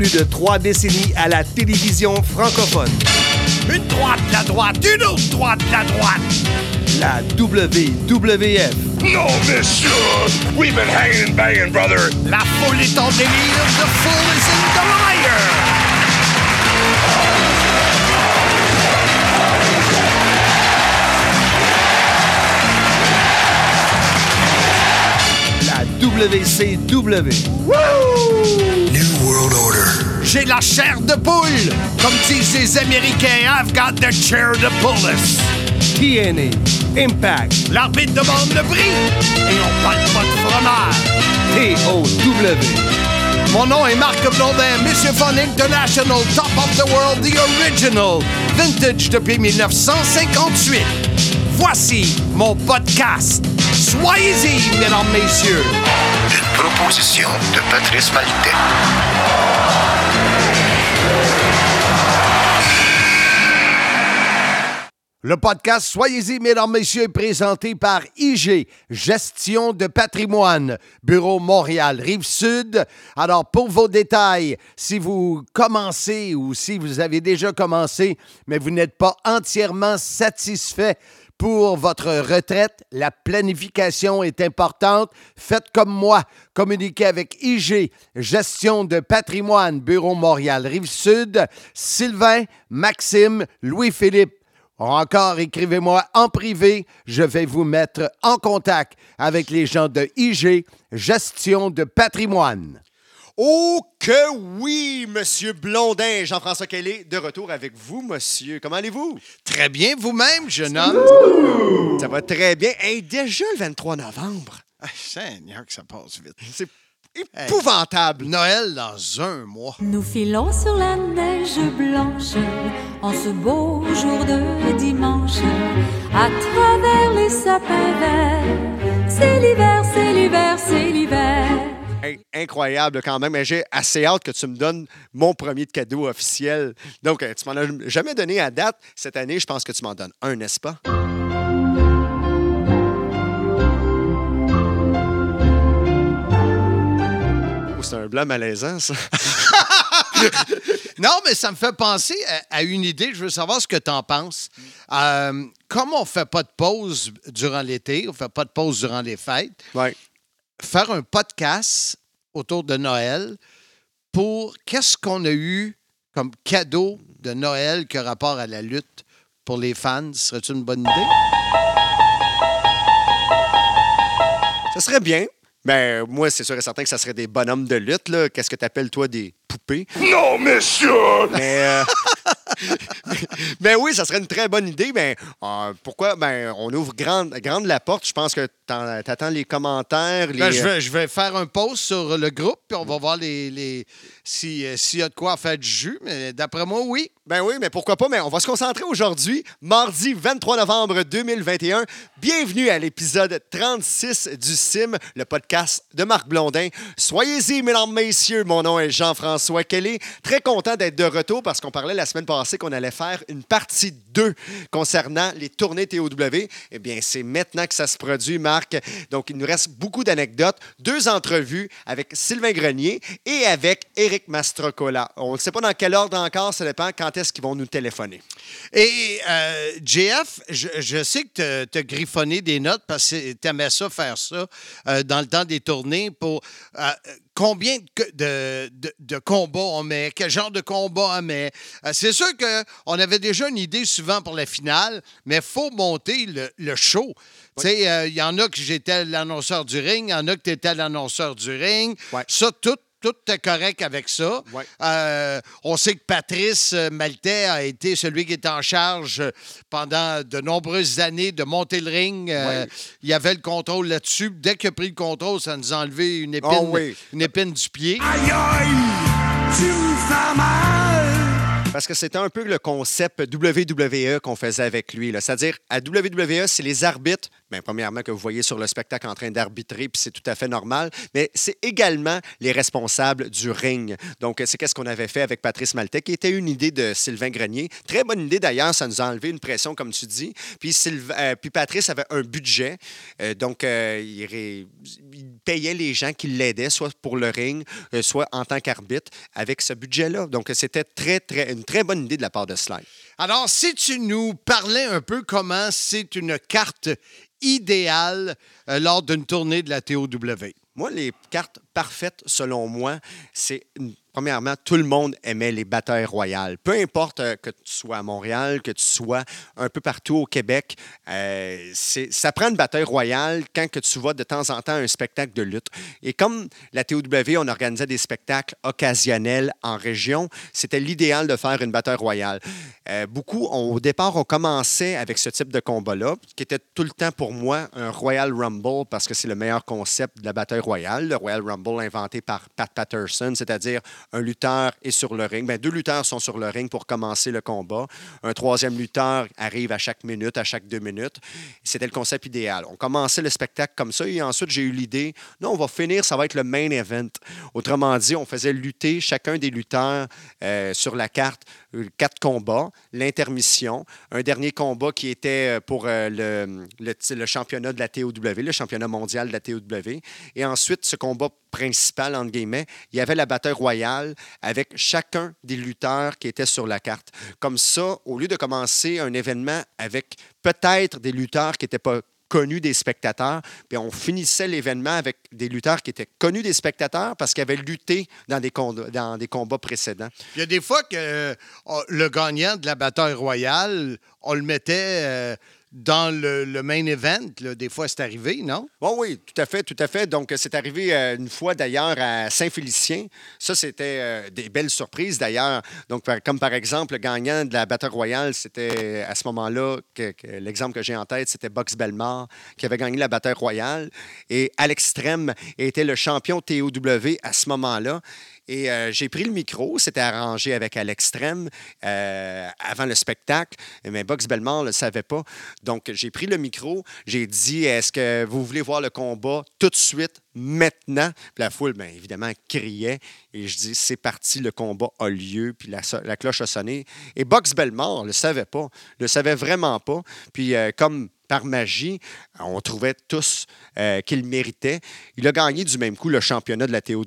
plus de trois décennies à la télévision francophone. Une droite, la droite, une autre droite, la droite. La WWF. No, monsieur! We've been hanging and banging, brother. La foule est en délire, the fool is in the liar. La WCW. Order. J'ai la chair de poule. Comme disent les Américains, I've got the chair to pull us. TNA. Impact. L'arbitre demande le prix et on parle pas de fromage. TOW. Mon nom est Marc Blondin, Monsieur Fun International, Top of the World, The Original, Vintage depuis 1958. Voici mon podcast. Soyez-y, mesdames, messieurs. Une proposition de Patrice Maltais. Le podcast Soyez-y, mesdames, messieurs, est présenté par IG, Gestion de patrimoine, Bureau Montréal, Rive-Sud. Alors, pour vos détails, si vous commencez ou si vous avez déjà commencé, mais vous n'êtes pas entièrement satisfait pour votre retraite, la planification est importante. Faites comme moi. Communiquez avec IG, Gestion de patrimoine, Bureau Montréal, Rive-Sud, Sylvain, Maxime, Louis-Philippe. Encore, écrivez-moi en privé. Je vais vous mettre en contact avec les gens de IG, Gestion de patrimoine. Oh que oui, Monsieur Blondin, Jean-François Kelly, de retour avec vous, monsieur. Comment allez-vous? Très bien, vous-même, jeune homme. Ça va très bien. Hey, déjà le 23 novembre. Ah, Seigneur, que ça passe vite. C'est épouvantable. Noël dans un mois. Nous filons sur la neige blanche en ce beau jour de dimanche à travers les sapins verts. C'est l'hiver, c'est l'hiver, c'est l'hiver. Hey, incroyable quand même. Mais j'ai assez hâte que tu me donnes mon premier de cadeau officiel. Donc, euh, tu m'en as jamais donné à date. Cette année, je pense que tu m'en donnes un, n'est-ce pas? C'est un blanc malaisant, ça. Non, mais ça me fait penser à, à une idée. Je veux savoir ce que tu en penses. Euh, comme on ne fait pas de pause durant l'été, on ne fait pas de pause durant les fêtes, Ouais. faire un podcast autour de Noël pour qu'est-ce qu'on a eu comme cadeau de Noël qui a rapport à la lutte pour les fans? Serait-ce une bonne idée? Ça serait bien. Mais moi, c'est sûr et certain que ça serait des bonhommes de lutte. là. Qu'est-ce que tu appelles, toi, des poupées? Non, monsieur! Mais, euh, mais oui, ça serait une très bonne idée. Mais euh, pourquoi? Ben, on ouvre grande, grande la porte. Je pense que tu attends les commentaires. Les, Ben, je, vais, je vais faire un post sur le groupe, puis on va voir les, les, si, euh, s'il y a de quoi faire du jus. Mais d'après moi, oui. Ben oui, mais pourquoi pas? Mais on va se concentrer aujourd'hui, mardi 23 novembre 2021. Bienvenue à l'épisode 36 du CIM, le podcast de Marc Blondin. Soyez-y, mesdames, messieurs. Mon nom est Jean-François Kelly. Très content d'être de retour parce qu'on parlait la semaine passée qu'on allait faire une partie 2 concernant les tournées TOW. Eh bien, c'est maintenant que ça se produit, Marc. Donc, il nous reste beaucoup d'anecdotes. Deux entrevues avec Sylvain Grenier et avec Éric Mastrocola. On ne sait pas dans quel ordre encore, ça dépend quand est-ce qu'ils vont nous téléphoner. Et euh, JF, je, je sais que tu as griffonné des notes parce que tu aimais ça faire ça euh, dans le temps des tournées pour euh, combien de, de- de- de combats on met, quel genre de combat on met. Euh, C'est sûr qu'on avait déjà une idée souvent pour la finale, mais il faut monter le, le show. Tu sais, il y en a que j'étais l'annonceur du ring, il y en a que tu étais l'annonceur du ring. Ça, tout tout est correct avec ça. Ouais. Euh, on sait que Patrice euh, Maltais a été celui qui était en charge euh, pendant de nombreuses années de monter le ring. Euh. Il avait le contrôle là-dessus. Dès qu'il a pris le contrôle, ça nous a enlevé une épine, Oh oui. une épine du pied. Aïe aïe! Tu me fais mal! Parce que c'était un peu le concept WWE qu'on faisait avec lui. C'est-à-dire, à WWE, c'est les arbitres ben, premièrement, que vous voyez sur le spectacle en train d'arbitrer, puis c'est tout à fait normal, mais c'est également les responsables du ring. Donc, c'est qu'est-ce qu'on avait fait avec Patrice Maltais, qui était une idée de Sylvain Grenier. Très bonne idée d'ailleurs, ça nous a enlevé une pression, comme tu dis. Puis, Sylv- euh, puis Patrice avait un budget, euh, donc euh, il, payait les gens qui l'aidaient, soit pour le ring, soit en tant qu'arbitre, avec ce budget-là. Donc, c'était très, très, une très bonne idée de la part de Sly. Alors, si tu nous parlais un peu comment c'est une carte idéale euh, lors d'une tournée de la TOW. Moi, les cartes parfaites, selon moi, c'est une- premièrement, tout le monde aimait les batailles royales. Peu importe euh, que tu sois à Montréal, que tu sois un peu partout au Québec, euh, ça prend une bataille royale quand que tu vas de temps en temps à un spectacle de lutte. Et comme la TOW, on organisait des spectacles occasionnels en région, c'était l'idéal de faire une bataille royale. Euh, beaucoup, au départ, on commençait avec ce type de combat-là, qui était tout le temps pour moi un Royal Rumble parce que c'est le meilleur concept de la bataille royale. Le Royal Rumble inventé par Pat Patterson, c'est-à-dire un lutteur est sur le ring. Ben, deux lutteurs sont sur le ring pour commencer le combat. Un troisième lutteur arrive à chaque minute, à chaque deux minutes. C'était le concept idéal. On commençait le spectacle comme ça et ensuite j'ai eu l'idée, non, on va finir, ça va être le main event. Autrement dit, on faisait lutter chacun des lutteurs euh, sur la carte quatre combats, l'intermission, un dernier combat qui était euh, pour euh, le, le, le championnat de la TOW, le championnat mondial de la TOW. Et ensuite, ce combat principal, entre guillemets, il y avait la bataille royale avec chacun des lutteurs qui étaient sur la carte. Comme ça, au lieu de commencer un événement avec peut-être des lutteurs qui n'étaient pas connus des spectateurs, puis on finissait l'événement avec des lutteurs qui étaient connus des spectateurs parce qu'ils avaient lutté dans des, combats, précédents. Il y a des fois que euh, le gagnant de la bataille royale, on le mettait euh, dans le, main event. Des fois, c'est arrivé, non? Bon, oui, tout à fait, tout à fait. Donc, c'est arrivé euh, une fois d'ailleurs à Saint-Félicien. Ça, c'était euh, des belles surprises d'ailleurs. Donc, comme par exemple, le gagnant de la bataille royale, c'était à ce moment-là, que, l'exemple que j'ai en tête, c'était Box Belmar qui avait gagné la bataille royale. Et à l'extrême était le champion TOW à ce moment-là. Et euh, j'ai pris le micro, c'était arrangé avec à l'extrême euh, avant le spectacle, mais Box Belmont ne le savait pas. Donc, j'ai pris le micro, j'ai dit Est-ce que vous voulez voir le combat tout de suite, maintenant? Puis la foule, bien évidemment, criait. Et je dis C'est parti, le combat a lieu. Puis la, cloche a sonné. Et Box Belmont ne le savait pas, le savait vraiment pas. Puis, euh, comme par magie, on trouvait tous euh, qu'il méritait. Il a gagné du même coup le championnat de la TOW.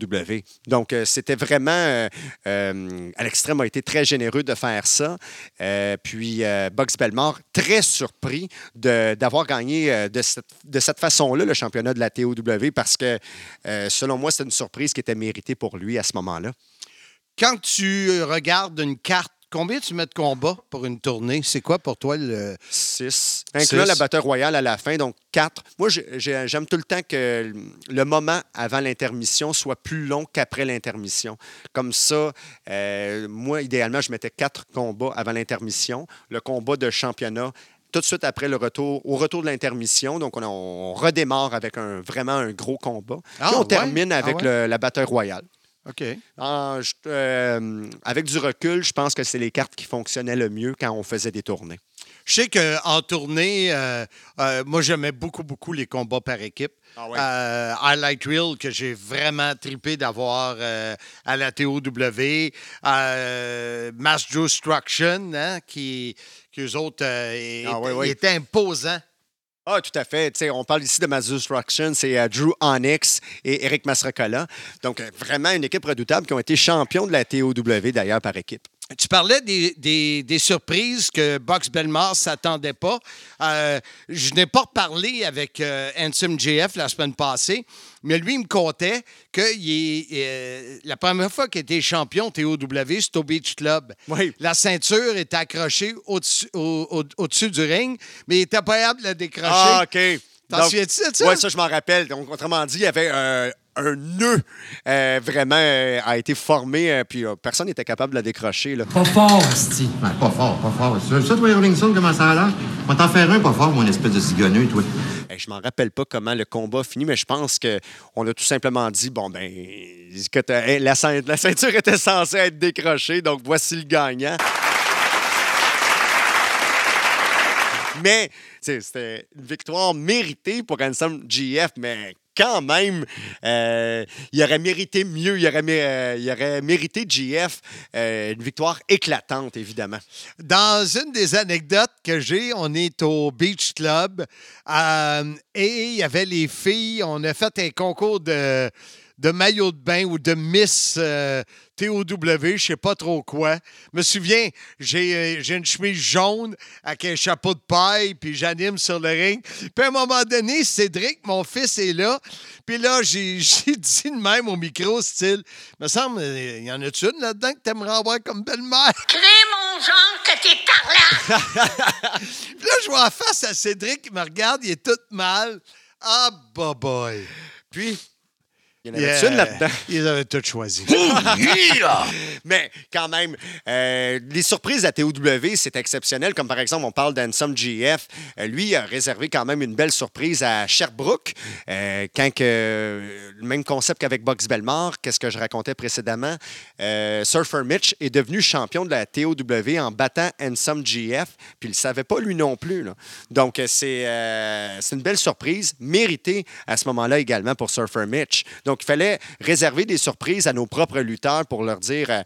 Donc, euh, c'était vraiment... euh, euh, à l'extrême a été très généreux de faire ça. Euh, puis, euh, Box Belmore, très surpris d'avoir gagné euh, de cette, façon-là le championnat de la TOW parce que, euh, selon moi, c'était une surprise qui était méritée pour lui à ce moment-là. Quand tu regardes une carte, combien tu mets de combats pour une tournée? C'est quoi pour toi le. Six. Incluant Six. la bataille royale à la fin, donc quatre. Moi, j'ai- j'ai- j'aime tout le temps que le moment avant l'intermission soit plus long qu'après l'intermission. Comme ça, euh, moi, idéalement, je mettais quatre combats avant l'intermission. Le combat de championnat tout de suite après le retour, au retour de l'intermission. Donc, on, on redémarre avec un, vraiment un gros combat. Ah, Puis on ouais? termine Ah, avec ouais? le- la bataille royale. OK. Ah, je- euh, avec du recul, je pense que c'est les cartes qui fonctionnaient le mieux quand on faisait des tournées. Je sais qu'en tournée, euh, euh, moi, j'aimais beaucoup, beaucoup les combats par équipe. Ah ouais. Euh, Highlight Reel, que j'ai vraiment tripé d'avoir à la TOW. Mass Destruction, hein, qui, qui eux autres, est- Ah ouais, ouais. étaient imposants. Ah, tout à fait. Tu sais, on parle ici de Mass Destruction, c'est euh, Drew Onyx et Eric Masracola. Donc, euh, vraiment une équipe redoutable qui ont été champions de la TOW d'ailleurs par équipe. Tu parlais des, des- des surprises que Box Belmar ne s'attendait pas. Euh, je n'ai pas reparlé avec euh, Handsome JF la semaine passée, mais lui, il me contait que il euh, la première fois qu'il était champion TOW, c'était au Beach Club. Oui. La ceinture était accrochée au-dessus au- au- au-dessus du ring, mais il n'était pas capable de la décrocher. Ah, OK. T'en souviens-tu de ça? Oui, ça, je m'en rappelle. Donc, autrement dit, il y avait euh, un nœud euh, vraiment euh, a été formé, euh, puis euh, personne n'était capable de la décrocher. Là. Pas fort, Asti. Ouais, pas fort, pas fort. C'est ça, toi, Rolling Stone, comment ça a l'air? On va t'en faire un pas fort, mon espèce de cigonneux, toi. Eh, je m'en rappelle pas comment le combat a fini, mais je pense qu'on a tout simplement dit bon, ben, que la, ceint- la ceinture était censée être décrochée, donc voici le gagnant. Mais tu sais, c'était une victoire méritée pour Handsome GF, mais quand même, euh, il aurait mérité mieux. Il aurait, euh, mérité GF euh, une victoire éclatante, évidemment. Dans une des anecdotes que j'ai, on est au Beach Club et il y avait les filles. On a fait un concours de, de maillot de bain ou de Miss euh, TOW, je sais pas trop quoi. Je me souviens, j'ai euh, j'ai une chemise jaune avec un chapeau de paille, puis j'anime sur le ring. Puis à un moment donné, Cédric, mon fils, est là. Puis là, j'ai dit de même au micro, style, me semble, euh, il y en a-tu une là-dedans que t'aimerais avoir comme belle-mère? Crée mon genre que t'es parlant. Puis là, je vois en face à Cédric, il me regarde, il est tout mal. Ah, bah boy. Puis, il y en avait Yeah. une là-dedans? Ils avaient tout choisi. Mais quand même, euh, les surprises à TOW, c'est exceptionnel. Comme par exemple, on parle d'Ansome GF. Euh, lui, il a réservé quand même une belle surprise à Sherbrooke. Euh, quand que, le même concept qu'avec Box Belmore, qu'est-ce que je racontais précédemment, Surfer Mitch est devenu champion de la TOW en battant Ansome GF. Puis il ne savait pas lui non plus. là. Donc, c'est c'est une belle surprise, méritée à ce moment-là également pour Surfer Mitch. Donc, il fallait réserver des surprises à nos propres lutteurs pour leur dire euh,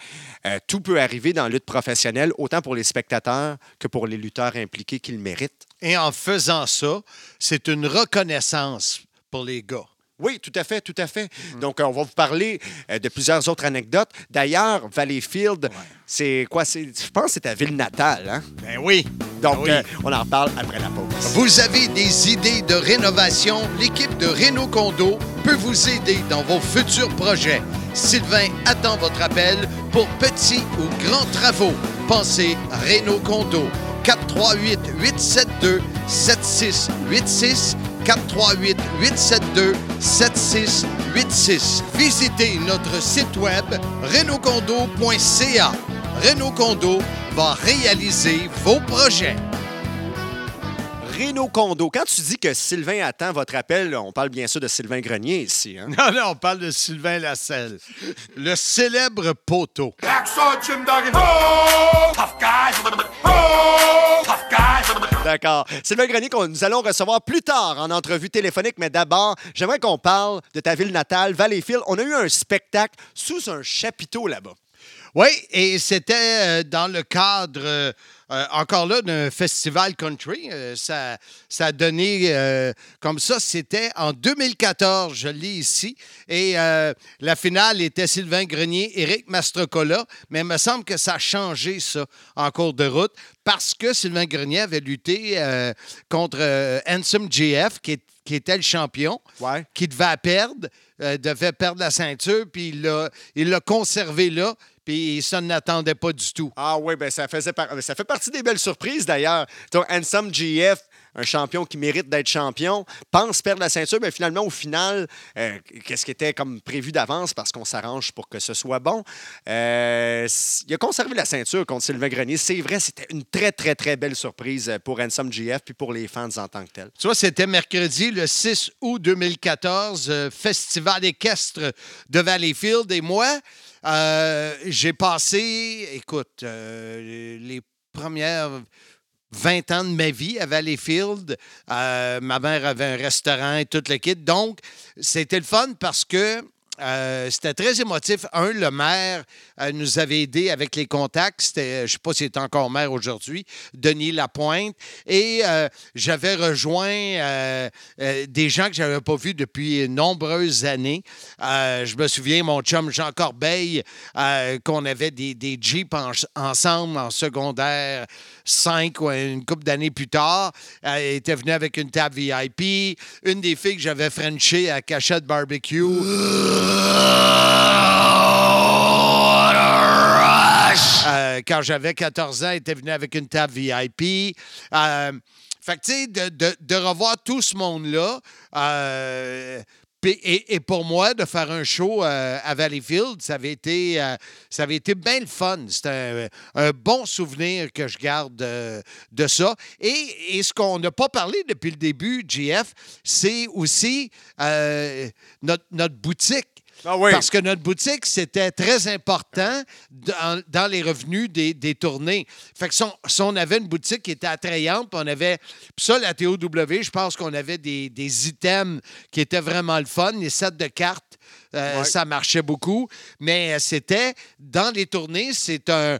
euh, tout peut arriver dans la lutte professionnelle, autant pour les spectateurs que pour les lutteurs impliqués qui le méritent. Et en faisant ça, c'est une reconnaissance pour les gars. Oui, tout à fait, tout à fait. Donc, euh, on va vous parler euh, de plusieurs autres anecdotes. D'ailleurs, Valleyfield, c'est quoi? c'est- Je pense que c'est ta ville natale. Hein? Ben oui. Donc, Ben oui. euh, on en reparle après la pause. Vous avez des idées de rénovation? L'équipe de Renault Condo peut vous aider dans vos futurs projets. Sylvain attend votre appel pour petits ou grands travaux. Pensez Renault Condo. 438 872 7686 438 872 7686. Visitez notre site web renaultcondo.ca. Renault Condo va réaliser vos projets. Renault Condo. Quand tu dis que Sylvain attend votre appel, on parle bien sûr de Sylvain Grenier ici. Hein? Non, non, on parle de Sylvain Lasselle, le célèbre poteau. Oh. Oh. D'accord. Sylvain Grenier, qu'on nous allons recevoir plus tard en entrevue téléphonique, mais d'abord, j'aimerais qu'on parle de ta ville natale, Valleyfield. On a eu un spectacle sous un chapiteau là-bas. Oui, et c'était euh, dans le cadre, euh, euh, encore là, d'un festival country. Euh, ça, ça a donné euh, comme ça. C'était en 2014, je l'ai ici. Et la finale était Sylvain Grenier, Éric Mastrocola. Mais il me semble que ça a changé, ça, en cours de route, parce que Sylvain Grenier avait lutté contre Handsome GF, qui, est- qui était le champion Ouais. qui devait perdre, devait perdre la ceinture, puis il l'a, il l'a conservé là, puis ça n'attendait pas du tout. Ah oui, ben ça, faisait par- ça fait partie des belles surprises d'ailleurs. Donc, Handsome GF, un champion qui mérite d'être champion, pense perdre la ceinture, mais finalement, au final, euh, qu'est-ce qui était comme prévu d'avance parce qu'on s'arrange pour que ce soit bon? Euh, il a conservé la ceinture contre Sylvain Grenier. C'est vrai, c'était une très, très, très belle surprise pour Handsome GF puis pour les fans en tant que tels. Tu vois, c'était mercredi, le 6 août 2014, euh, Festival équestre de Valleyfield. Et moi, euh, j'ai passé, écoute, euh, les premières 20 ans de ma vie à Valleyfield. Euh, ma mère avait un restaurant et tout le kit. Donc, c'était le fun parce que euh, c'était très émotif. Un, le maire euh, nous avait aidés avec les contacts. C'était, je ne sais pas s'il est encore maire aujourd'hui, Denis Lapointe. Et euh, j'avais rejoint euh, euh, des gens que je n'avais pas vus depuis nombreuses années. Euh, je me souviens, mon chum Jean Corbeil, euh, qu'on avait des, des Jeeps en- ensemble en secondaire 5 ou une couple d'années plus tard. Était venue avec une table VIP. Une des filles que j'avais frenché à Cachette Barbecue. Euh, quand j'avais 14 ans, elle était venue avec une table VIP. Euh, fait que, tu sais, de, de- revoir tout ce monde-là, euh, et, pour moi, de faire un show euh, à Valleyfield, ça avait été, ça avait été bien le fun. C'était un, bon souvenir que je garde de ça. Et, et ce qu'on n'a pas parlé depuis le début, GF, c'est aussi notre, notre boutique. Ah oui. Parce que notre boutique, c'était très important dans, dans les revenus des, des tournées. Fait que si on, si on avait une boutique qui était attrayante, on avait. Puis ça, la TOW, je pense qu'on avait des, des items qui étaient vraiment le fun. Les sets de cartes, euh, Ouais. ça marchait beaucoup. Mais euh, c'était. Dans les tournées, c'est un.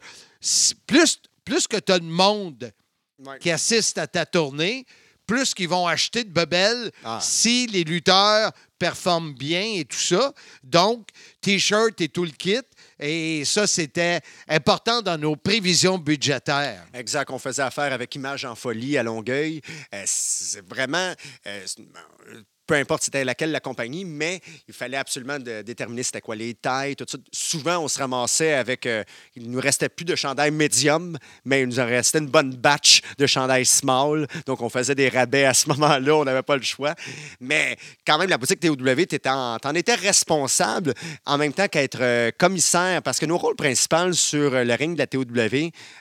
Plus, plus que tu as de monde Ouais. qui assistent à ta tournée, plus qu'ils vont acheter de bebelles Ah. si les lutteurs performent bien et tout ça. Donc, T-shirt et tout le kit. Et ça, c'était important dans nos prévisions budgétaires. Exact. On faisait affaire avec Image en folie à Longueuil. Euh, c'est vraiment. euh, peu importe c'était laquelle la compagnie, mais il fallait absolument de- déterminer c'était quoi les tailles, tout ça. Souvent, on se ramassait avec. euh, il nous restait plus de chandail médium, mais il nous en restait une bonne batch de chandail small. Donc, on faisait des rabais à ce moment-là. On n'avait pas le choix. Mais quand même, la boutique TOW, t'étais en- t'en étais responsable en même temps qu'être euh, commissaire, parce que nos rôles principaux sur euh, le ring de la TOW,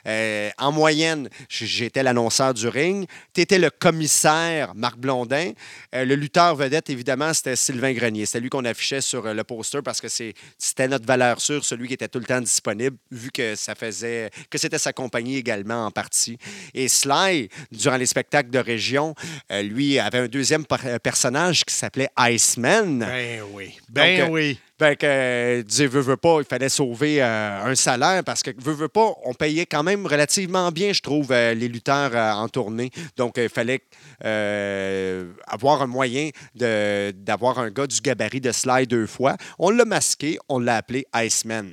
euh, en moyenne, j'étais l'annonceur du ring, tu étais le commissaire Marc Blondin, le lutteur vedette, évidemment, c'était Sylvain Grenier. C'était lui qu'on affichait sur euh, le poster parce que c'était notre valeur sûre, celui qui était tout le temps disponible, vu que ça faisait que c'était sa compagnie également en partie. Et Sly, durant les spectacles de région, euh, lui avait un deuxième euh, personnage qui s'appelait Iceman. Ben oui. Ben Donc, oui. Fait que, euh, disait, veut, veut pas, il fallait sauver euh, un salaire parce que, veut, veut pas, on payait quand même relativement bien, je trouve, euh, les lutteurs euh, en tournée. Donc, il fallait avoir un moyen d'avoir un gars du gabarit de slide deux fois. On l'a masqué, on l'a appelé Iceman.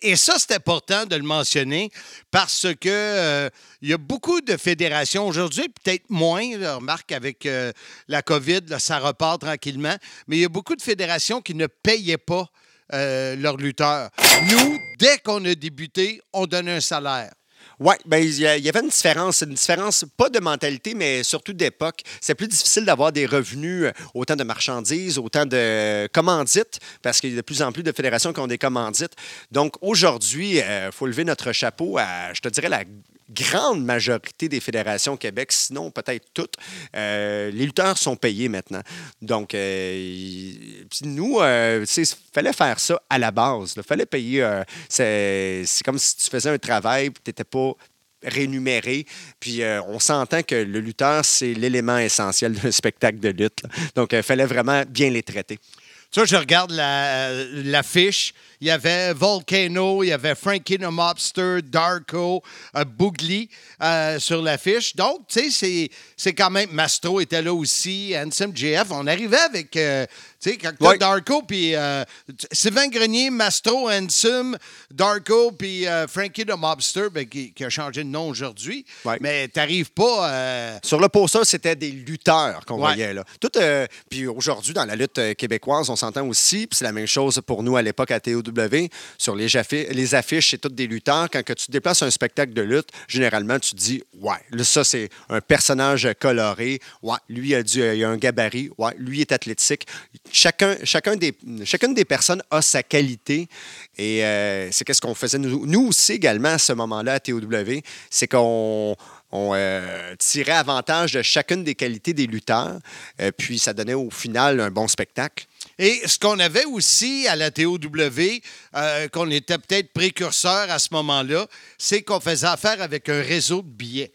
Et, ça, c'est important de le mentionner parce que euh, il y a beaucoup de fédérations aujourd'hui, peut-être moins, là, remarque, avec euh, la COVID, ça repart tranquillement, mais il y a beaucoup de fédérations qui ne payaient pas euh, leurs lutteurs. Nous, dès qu'on a débuté, on donnait un salaire. Oui, ben, il y avait une différence, une différence, pas de mentalité, mais surtout d'époque. C'est plus difficile d'avoir des revenus, euh, autant de marchandises, autant de commandites, parce qu'il y a de plus en plus de fédérations qui ont des commandites. Donc, aujourd'hui, il faut lever notre chapeau à, je te dirais, la grande majorité des fédérations au Québec, sinon peut-être toutes. Euh, les lutteurs sont payés maintenant. Donc, euh, nous, il fallait faire ça à la base. Il fallait payer. euh, c'est comme si tu faisais un travail et tu n'étais pas rémunéré. Puis euh, on s'entend que le lutteur, c'est l'élément essentiel d'un spectacle de lutte. Donc, il fallait vraiment bien les traiter. Vois, je regarde la- l'affiche. Il y avait Volcano, il y avait Frankie the Mobster, Darko, euh, Boogly euh, sur l'affiche. Donc, tu sais, c'est- quand même. Mastro était là aussi, Handsome JF. On arrivait avec. euh, tu sais, quand. Darko, puis euh, Sylvain Grenier, Mastro, Handsome, Darko, puis Frankie the Mobster, ben, qui, qui a changé de nom aujourd'hui. Ouais. Mais t'arrives pas. Sur le poster, c'était des lutteurs qu'on voyait là. Tout, puis aujourd'hui, dans la lutte québécoise, on s'entend aussi, puis c'est la même chose pour nous à l'époque à Sur les, affiches, c'est tous des lutteurs. Quand que tu déplaces un spectacle de lutte, généralement, tu te dis, ouais, là, ça, c'est un personnage coloré. Ouais, lui, a, il a un gabarit. Ouais, lui est athlétique. Chacun, chacun des, chacune des personnes a sa qualité. Et euh, c'est qu'est-ce qu'on faisait nous, aussi également à ce moment-là à TOW, c'est qu'on on euh, tirait avantage de chacune des qualités des lutteurs. Euh, puis ça donnait au final un bon spectacle. Et ce qu'on avait aussi à la TOW, euh, qu'on était peut-être précurseur à ce moment-là, c'est qu'on faisait affaire avec un réseau de billets.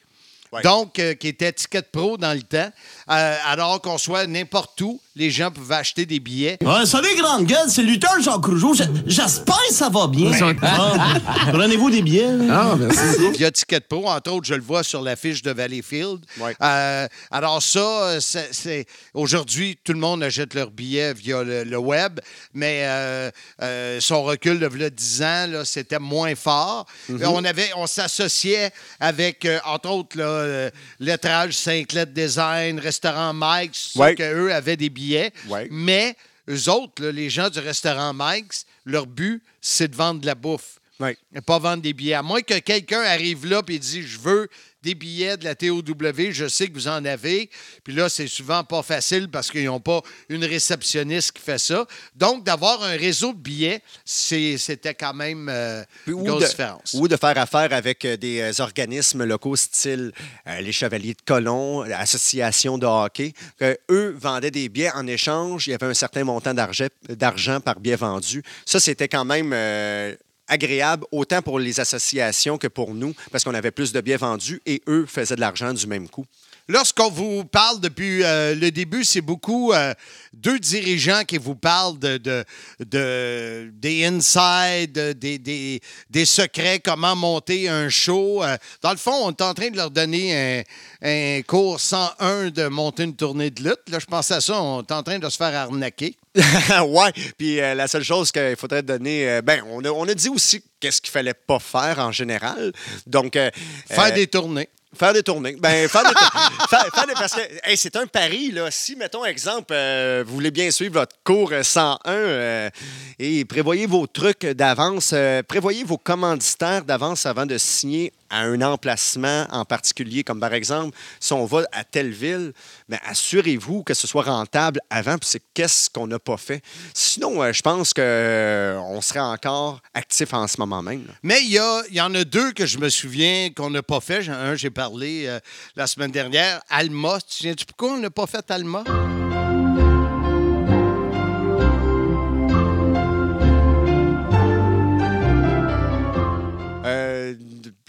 Ouais. Donc, euh, qui était Ticket Pro dans le temps. Euh, alors qu'on soit n'importe où, les gens pouvaient acheter des billets. Ouais, salut, grande gueule, c'est Luther Jean Crougeau. J'espère que ça va bien. Ah, Prenez-vous des billets. Ah, merci. via Ticket Pro. Entre autres, je le vois sur l'affiche de Valleyfield. Ouais. Euh, alors ça, euh, c'est, aujourd'hui, tout le monde achète leurs billets via le, le web, mais euh, euh, son recul de v'là 10 ans, là, c'était moins fort. Mm-hmm. On, avait, on s'associait avec, entre autres, là, euh, lettrage Saint-Clet Design, restaurant Mike's, c'est sûr Ouais. qu'eux avaient des billets, mais eux autres, là, les gens du restaurant Mike's, leur but, c'est de vendre de la bouffe. Et pas vendre des billets. À moins que quelqu'un arrive là et dise Je veux des billets de la TOW, je sais que vous en avez. Puis là, c'est souvent pas facile parce qu'ils n'ont pas une réceptionniste qui fait ça. Donc, d'avoir un réseau de billets, c'était quand même euh, une ou, grosse de, différence. ou de faire affaire avec euh, des euh, organismes locaux style euh, les Chevaliers de Colomb, l'association de hockey, que eux vendaient des billets en échange. Il y avait un certain montant d'argent d'argent par billet vendu. Ça, c'était quand même euh, agréable, autant pour les associations que pour nous, parce qu'on avait plus de billets vendus et eux faisaient de l'argent du même coup. Lorsqu'on vous parle depuis euh, le début, c'est beaucoup euh, deux dirigeants qui vous parlent de, de- de- des insides, de- des, des- des secrets, comment monter un show. Euh, dans le fond, on est en train de leur donner un, un cours 101 de monter une tournée de lutte. Là, je pense à ça, on est en train de se faire arnaquer. ouais, puis euh, la seule chose qu'il faudrait donner, euh, ben, on a, on a dit aussi qu'est-ce qu'il fallait pas faire en général. Donc, euh, Faire des tournées. Faire des tournées. Ben, faire des parce que c'est un pari, là. Si, mettons, exemple, euh, vous voulez bien suivre votre cours euh, 101 euh, et prévoyez vos trucs d'avance, euh, prévoyez vos commanditaires d'avance avant de signer à un emplacement en particulier, comme par exemple, si on va à telle ville, ben, assurez-vous que ce soit rentable avant, puis c'est qu'est-ce qu'on n'a pas fait. Sinon, euh, je pense qu'on serait encore actif en ce moment même. Mais il y, a- y en a deux que je me souviens qu'on n'a pas fait. Un, j'ai parlé euh, la semaine dernière. Alma. Tu te souviens-tu pourquoi on n'a pas fait Alma?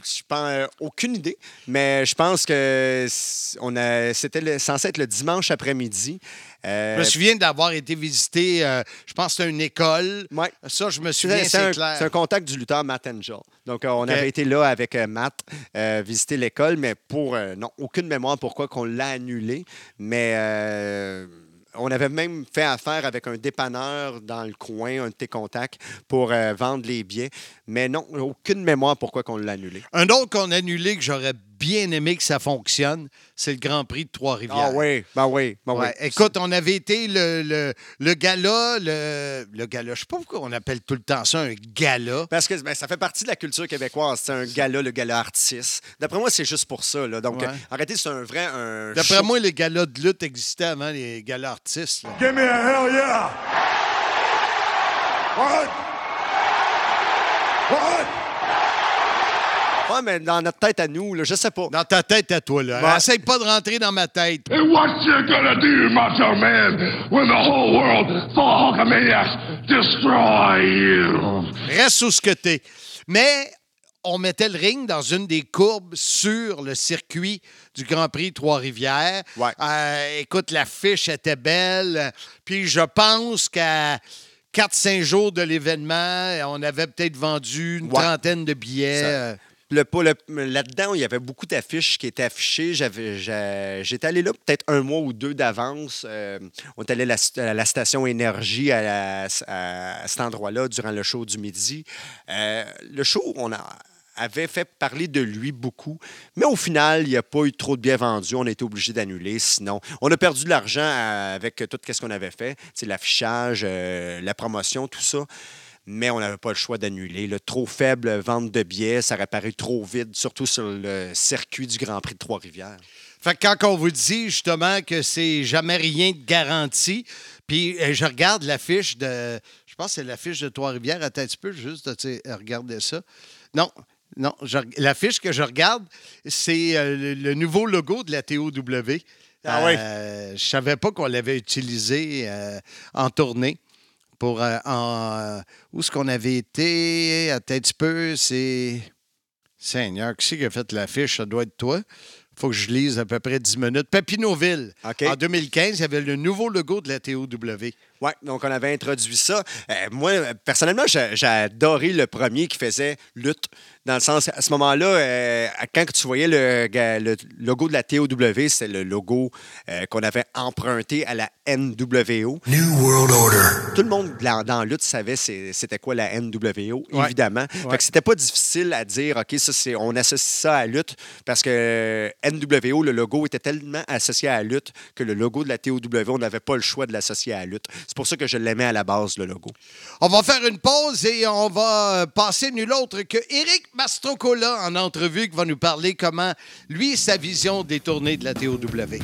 Je pense, euh, aucune idée, mais je pense que on a, c'était censé être le dimanche après-midi. Euh, Je me souviens d'avoir été visité, euh, je pense que c'était une école. ouais. Ça, je me souviens, C'est un, clair. c'est un contact du lutteur Matt Angel. Donc, on avait été là avec Matt, visiter l'école, mais pour. non, aucune mémoire pourquoi qu'on l'a annulé. Mais on avait même fait affaire avec un dépanneur dans le coin, un de tes contacts, pour euh, vendre les billets. Mais non, aucune mémoire pourquoi qu'on l'a annulé. Un autre qu'on a annulé que j'aurais bien aimé que ça fonctionne, c'est le Grand Prix de Trois-Rivières. Ah oui, ben oui, ben oui. Ouais, Écoute, on avait été le, le, le gala, le, le gala, je sais pas pourquoi on appelle tout le temps ça un gala. Parce que ben, ça fait partie de la culture québécoise. C'est un gala, le gala artiste. D'après moi, c'est juste pour ça. Là. Donc, Ouais. euh, arrêtez, c'est un vrai. Un D'après show. moi, les galas de lutte existaient avant les galas artistes. là. Give me a hell yeah! What? What? Ouais, mais dans notre tête à nous, là, je sais pas. Dans ta tête à toi, là. Ouais. Essaye pas de rentrer dans ma tête. And what you gonna do, Macho Man, when the whole world of Hulkamaniacs destroy you? Reste sous ce que t'es. Mais on mettait le ring dans une des courbes sur le circuit du Grand Prix Trois-Rivières. Ouais. Euh, écoute, la fiche était belle. Puis je pense qu'à 4-5 jours de l'événement, on avait peut-être vendu une Ouais. trentaine de billets. Ça- Le, Là-dedans, il y avait beaucoup d'affiches qui étaient affichées. J'étais allé là peut-être un mois ou deux d'avance. Euh, on est allé à la, station Énergie à, cet endroit-là durant le show du midi. Euh, le show, on a avait fait parler de lui beaucoup, mais au final, il n'y a pas eu trop de billets vendus. On a été obligé d'annuler. Sinon, on a perdu de l'argent à- avec tout ce qu'on avait fait, C'est l'affichage, euh, la promotion, tout ça mais on n'avait pas le choix d'annuler. Le trop faible vente de billets, ça aurait paru trop vide, surtout sur le circuit du Grand Prix de Trois-Rivières. Fait que quand on vous dit justement que c'est jamais rien de garanti, puis euh, je regarde l'affiche de. Je pense que c'est l'affiche de Trois-Rivières. Attends un petit peu, juste tu sais, regarder ça. Non, non. L'affiche que je regarde, c'est euh, le, le nouveau logo de la TOW. Ah oui? Euh, Je savais pas qu'on l'avait utilisé euh, en tournée. Pour, euh, en, où est-ce qu'on avait été? Attends un petit peu, c'est. Seigneur, qui c'est qui a fait l'affiche? Ça doit être toi. faut que je lise à peu près 10 minutes. Papineauville. En 2015, il y avait le nouveau logo de la TOW. Oui, donc on avait introduit ça. Euh, moi, personnellement, j'ai adoré le premier qui faisait lutte. Dans le sens, à ce moment-là, euh, quand tu voyais le, logo de la TOW, c'était le logo euh, qu'on avait emprunté à la NWO. New World Order. Tout le monde dans, lutte savait c'est- c'était quoi la NWO, Ouais. évidemment. Fait que c'était pas difficile à dire, OK, ça, c'est, on associe ça à lutte parce que NWO, le logo était tellement associé à la lutte que le logo de la TOW, on n'avait pas le choix de l'associer à la lutte. C'est pour ça que je l'aimais à la base, le logo. On va faire une pause et on va euh, passer nul autre que Eric Mastrocola en entrevue qui va nous parler comment, lui, sa vision des tournées de la TOW.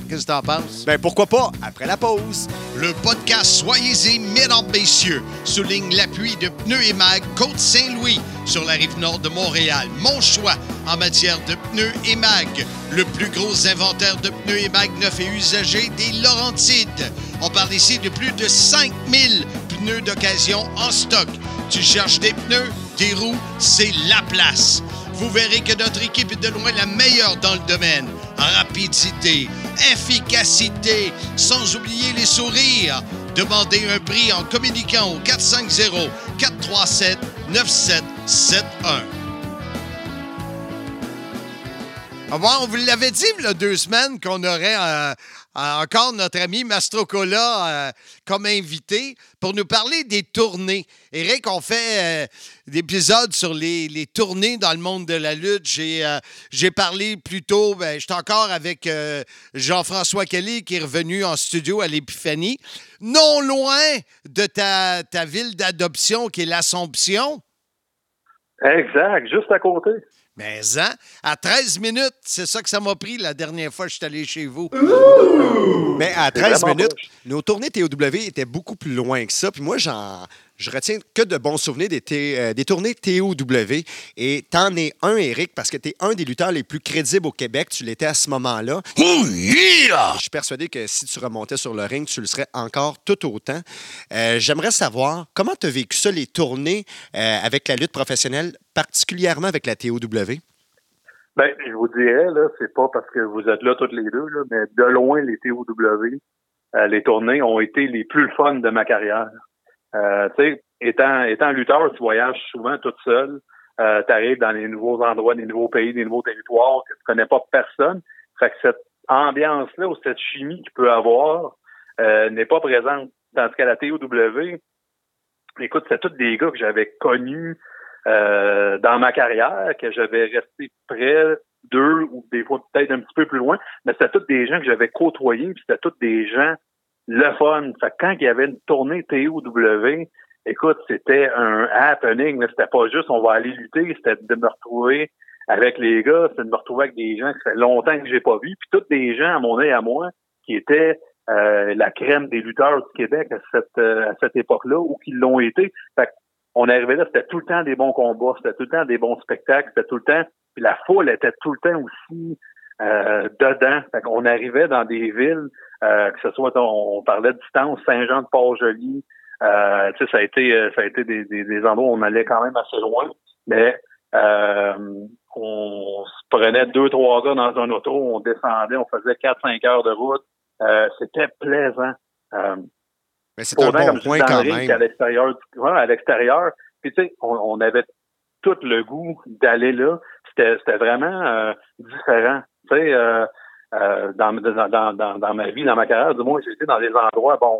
Qu'est-ce que t'en penses? Ben pourquoi pas, après la pause. Le podcast Soyez-y, mesdames, messieurs, souligne l'appui de Pneus et Mag Côte-Saint-Louis sur la rive nord de Montréal. Mon choix en matière de pneus et mag. Le plus gros inventaire de pneus et mag neufs et usagés des Laurentides. On parle ici de plus de 5000 pneus d'occasion en stock. Tu cherches des pneus, des roues, c'est la place. Vous verrez que notre équipe est de loin la meilleure dans le domaine. Rapidité, efficacité, sans oublier les sourires. Demandez un prix en communiquant au 450-437-9771. Ah bon, on vous l'avait dit il y a deux semaines qu'on aurait euh, encore notre ami Mastrocola euh, comme invité pour nous parler des tournées. Eric, on fait euh, sur les, tournées dans le monde de la lutte. J'ai euh, parlé plus tôt, ben, j'étais encore avec euh, Jean-François Kelly qui est revenu en studio à l'Épiphanie, non loin de ta, ta ville d'adoption qui est l'Assomption. Exact, juste à côté. Mais hein, à 13 minutes, c'est ça que ça m'a pris la dernière fois que je suis allé chez vous. Mais à C'est 13 vraiment minutes, nos tournées TOW étaient beaucoup plus loin que ça. Puis moi, j'en, je retiens que de bons souvenirs des, T- euh, des tournées TOW. Et t'en es un, Eric, parce que t'es un des lutteurs les plus crédibles au Québec. Tu l'étais à ce moment-là. Je suis persuadé que si tu remontais sur le ring, tu le serais encore tout autant. Euh, j'aimerais savoir comment tu as vécu ça, les tournées euh, avec la lutte professionnelle, particulièrement avec la TOW. Ben, je vous dirais, là, c'est pas parce que vous êtes là toutes les deux, là, mais de loin, les TOW, euh, les tournées ont été les plus fun de ma carrière. Euh, tu sais, étant, étant lutteur, tu voyages souvent toute seule. Euh, tu arrives dans les nouveaux endroits, des nouveaux pays, des nouveaux territoires, que tu connais pas personne. Fait que cette ambiance-là ou cette chimie qu'il peut avoir euh, n'est pas présente. Tandis qu'à la TOW, écoute, c'est tous des gars que j'avais connus euh, dans ma carrière, que j'avais resté près d'eux ou des fois peut-être un petit peu plus loin, mais c'était tous des gens que j'avais côtoyés, puis c'était tous des gens le fun. Fait que quand il y avait une tournée TOW, écoute, c'était un happening. C'était pas juste on va aller lutter, c'était de me retrouver avec les gars, c'était de me retrouver avec des gens que ça fait longtemps que j'ai pas vu, puis tous des gens à mon œil à moi qui étaient euh, la crème des lutteurs du Québec à cette euh, à cette époque-là ou qui l'ont été. Fait que on arrivait là, c'était tout le temps des bons combats, c'était tout le temps des bons spectacles, c'était tout le temps. Puis la foule était tout le temps aussi euh, dedans. Fait qu'on arrivait dans des villes, euh, que ce soit on, on parlait de distance, Saint-Jean-de-Port-Joli, euh, tu sais, ça a été euh, ça a été des, des, des endroits où on allait quand même assez loin, mais euh, on se prenait deux, trois gars dans un auto, on descendait, on faisait quatre, cinq heures de route. Euh, c'était plaisant. Euh, Mais c'est un bon point quand même. qu'à l'extérieur. ouais, à l'extérieur. Puis tu sais, on, on avait tout le goût d'aller là. C'était, c'était vraiment euh, différent. Tu sais, euh, euh, dans, ma vie, dans ma carrière, du moins, j'étais dans des endroits, bon,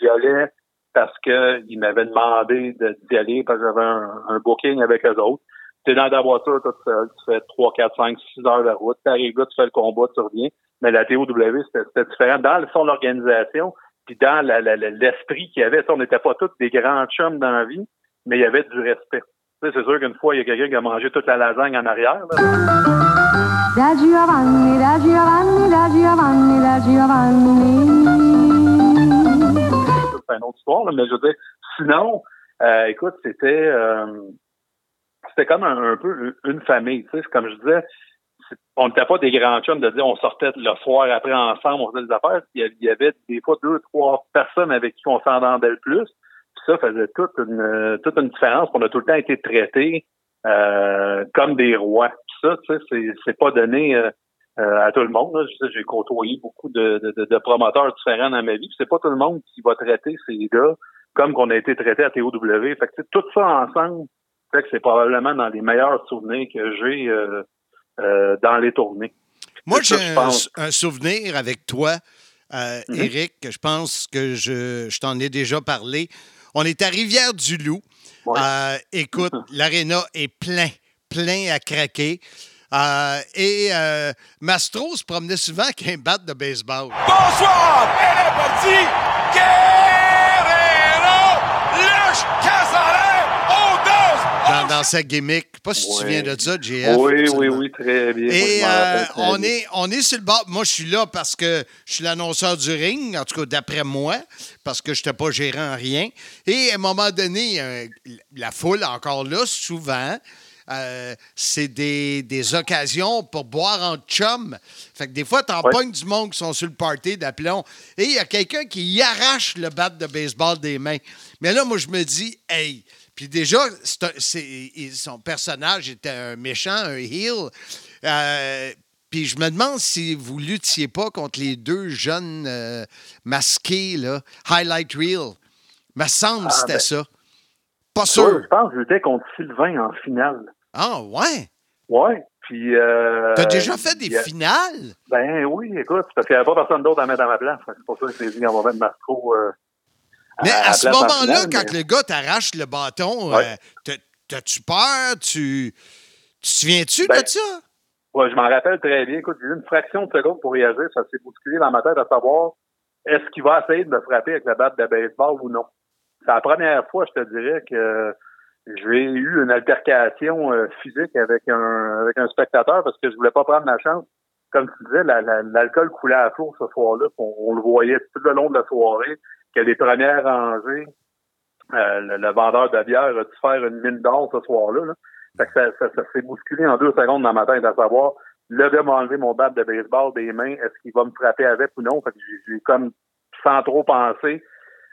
j'y allais parce qu'ils m'avaient demandé de- d'y aller parce que j'avais un, booking avec eux autres. Tu es dans ta voiture tu fais 3, 4, 5, 6 heures de route, tu arrives là, tu fais le combat, tu reviens. Mais la TOW, c'était différent. Dans son organisation, puis dans l'esprit qu'il y avait, on n'était pas tous des grands chums dans la vie, mais il y avait du respect. C'est sûr qu'une fois, il y a quelqu'un qui a mangé toute la lasagne en arrière. Da Giovanni, da Giovanni, da Giovanni, da Giovanni. C'est une autre histoire, mais je veux dire, sinon, euh, écoute, c'était euh, c'était comme un, peu une famille. Tu sais, comme je disais, on n'était pas des grands chums de dire on sortait le soir après ensemble, on faisait des affaires. Il y avait- des fois deux, trois personnes avec qui on s'entendait le plus. Puis ça faisait toute une toute une différence. On a tout le temps été traités euh, comme des rois. Ça, tu sais, c'est, pas donné euh, euh, à tout le monde. j'ai côtoyé beaucoup de, de, de- de promoteurs différents dans ma vie. C'est pas tout le monde qui va traiter ces gars comme qu'on a été traité à TOW. Fait que tout ça ensemble fait que c'est probablement dans les meilleurs souvenirs que j'ai euh, euh, dans les tournées. Moi, j'ai un, souvenir avec toi, euh, Mhm. Eric, que je pense que je, je t'en ai déjà parlé. On est à Rivière-du-Loup. Ouais. Écoute, l'aréna est plein, plein à craquer. Euh, et euh, Mastro se promenait souvent avec un bat de baseball. Bonsoir! Elle est partie! Guerre lâche, l'air, on danse! Dans, dans sa gimmick. Je sais pas si tu souviens de ça, JF. Oui, oui, absolument. oui, très bien. Et euh, très on, bien. est, on est sur le bord. Moi, je suis là parce que je suis l'annonceur du ring, en tout cas d'après moi, parce que je n'étais pas gérant en rien. Et à un moment donné, euh, la foule, encore là, souvent, euh, c'est des, des occasions pour boire en chum. Fait que des fois, t'en Ouais. pognes du monde qui sont sur le party d'aplomb. Et il y a quelqu'un qui y arrache le bat de baseball des mains. Mais là, moi, je me dis, hey, puis déjà, c'est un- c'est- il- son personnage était un méchant, un heel. Euh, puis je me demande si vous luttiez pas contre les deux jeunes euh, masqués, là, Highlight Reel. Me semble que Ah, c'était ben. ça. Pas Ouais, sûr. je pense que j'étais contre Sylvain en finale. Ah, ouais? Ouais. Puis. Euh, T'as déjà fait des a- finales? Ben oui, écoute, parce qu'il n'y avait pas personne d'autre à mettre à ma place. C'est pour ça que je t'ai dit qu'on va mettre Mastro. euh, Mais à ce en moment-là, quand mais- le gars t'arrache le bâton, Ouais. euh, t'as- t'as-tu peur? Tu, tu te souviens-tu Ben, de ça? Ouais, je m'en rappelle très bien. Écoute, j'ai eu une fraction de seconde pour réagir. Ça s'est bousculé dans ma tête à savoir est-ce qu'il va essayer de me frapper avec la batte de baseball ou non. C'est la première fois, je te dirais, que j'ai eu une altercation euh, physique avec un avec un spectateur parce que je voulais pas prendre ma chance. Comme tu disais, la- la- l'alcool coulait à flot ce soir-là. On, le voyait tout le long de la soirée que les premières rangées, euh, le, le vendeur de bière a dû faire une mine d'or ce soir-là. là. Fait que ça, ça, ça s'est bousculé en deux secondes dans ma tête à savoir le gars enlevé mon bat de baseball des mains, est-ce qu'il va me frapper avec ou non? Fait que j'ai comme sans trop penser,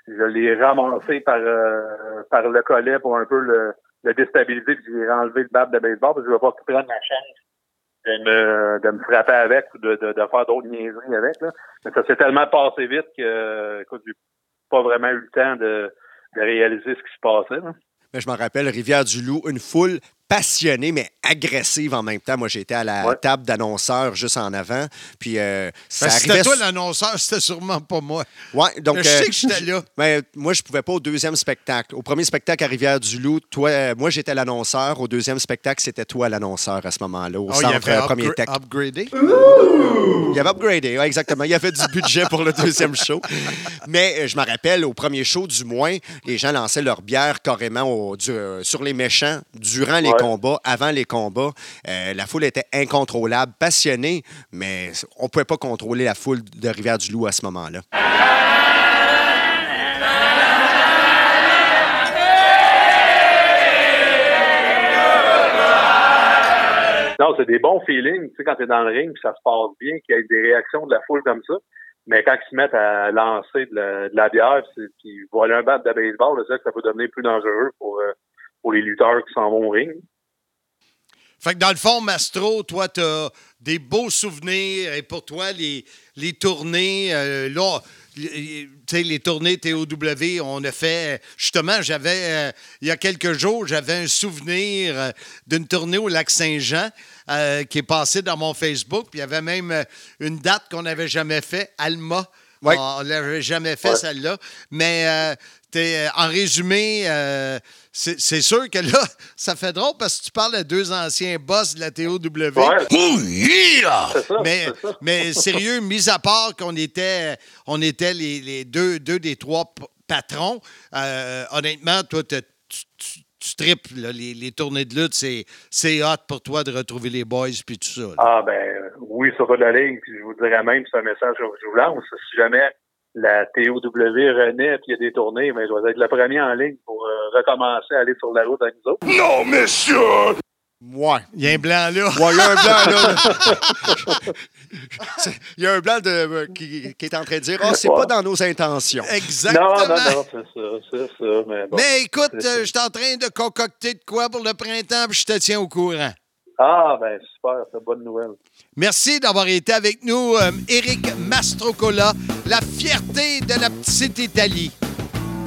je l'ai ramassé par euh, par le collet pour un peu le, le déstabiliser, puis j'ai enlevé le bat de baseball, parce que je ne vais pas prenne la chance de me, de me frapper avec ou de, de, de faire d'autres niaiseries avec. Là. Mais ça s'est tellement passé vite que écoute, j'ai pas vraiment eu le temps de, de réaliser ce qui se passait. là. Mais je me rappelle, Rivière-du-Loup, une foule passionnée, mais agressive en même temps. Moi, j'étais à la Ouais. table d'annonceurs juste en avant. Puis, euh, ça Ben, arrivait... c'était toi l'annonceur, c'était sûrement pas moi. Ouais, donc, je sais euh, que j'étais là. Ben, moi, je pouvais pas au deuxième spectacle. Au premier spectacle à Rivière-du-Loup, toi, euh, moi, j'étais l'annonceur. Au deuxième spectacle, c'était toi l'annonceur à ce moment-là, au Oh, il centre avait Premier Tech. upgradé? Il avait upgradé, ouais, exactement. Il y avait du budget pour le deuxième show. Mais euh, je me rappelle, au premier show, du moins, les gens lançaient leur bière carrément au- du- euh, sur les méchants durant les Ouais. Combats, avant les combats. Euh, la foule était incontrôlable, passionnée, mais on ne pouvait pas contrôler la foule de Rivière-du-Loup à ce moment-là. Non, c'est des bons feelings, tu sais, quand t'es dans le ring, puis ça se passe bien, qu'il y ait des réactions de la foule comme ça. Mais quand ils se mettent à lancer de la, de la bière, puis voler un bat de baseball, c'est ça que ça peut devenir plus dangereux pour, euh, pour les lutteurs qui s'en vont au ring. Fait que dans le fond, Mastro, toi, tu as des beaux souvenirs et pour toi, les, les tournées, euh, là, les- tu sais, les tournées TOW, on a fait, justement, j'avais, euh, il y a quelques jours, j'avais un souvenir euh, d'une tournée au lac Saint-Jean euh, qui est passée dans mon Facebook, puis il y avait même une date qu'on n'avait jamais fait, Alma. Ouais. On l'avait jamais fait, Ouais. celle-là. Mais euh, t'es- en résumé, euh, c'est c'est sûr que là, ça fait drôle parce que tu parles à deux anciens boss de la TOW. Ouais, ça. Mais, sérieux, mis à part qu'on était, on était les, les deux, deux des trois p- patrons, euh, honnêtement, toi, tu, tu, tu tripes, là, les, les tournées de lutte, c'est c'est hot pour toi de retrouver les boys puis tout ça. là. Ah ben euh, oui, sur la ligne, puis je vous dirais même, c'est un message que je vous lance. Si jamais la TOW renaît puis il y a des tournées, mais je vais être le premier en ligne pour euh, recommencer à aller sur la route avec nous autres. Non, monsieur! Ouais. Il y a un blanc là. Ouais, il y a un blanc, là. C'est- Il y a un blanc de, euh, qui, qui est en train de dire Ah, c'est Ouais. pas dans nos intentions. Exactement. Non, non, non, c'est ça, c'est ça. Mais bon. Mais écoute, C'est euh, je suis en train de concocter de quoi pour le printemps, puis je te tiens au courant. Ah ben super, c'est bonne nouvelle. Merci d'avoir été avec nous, euh, Eric Mastrocola, la fierté de la petite Italie.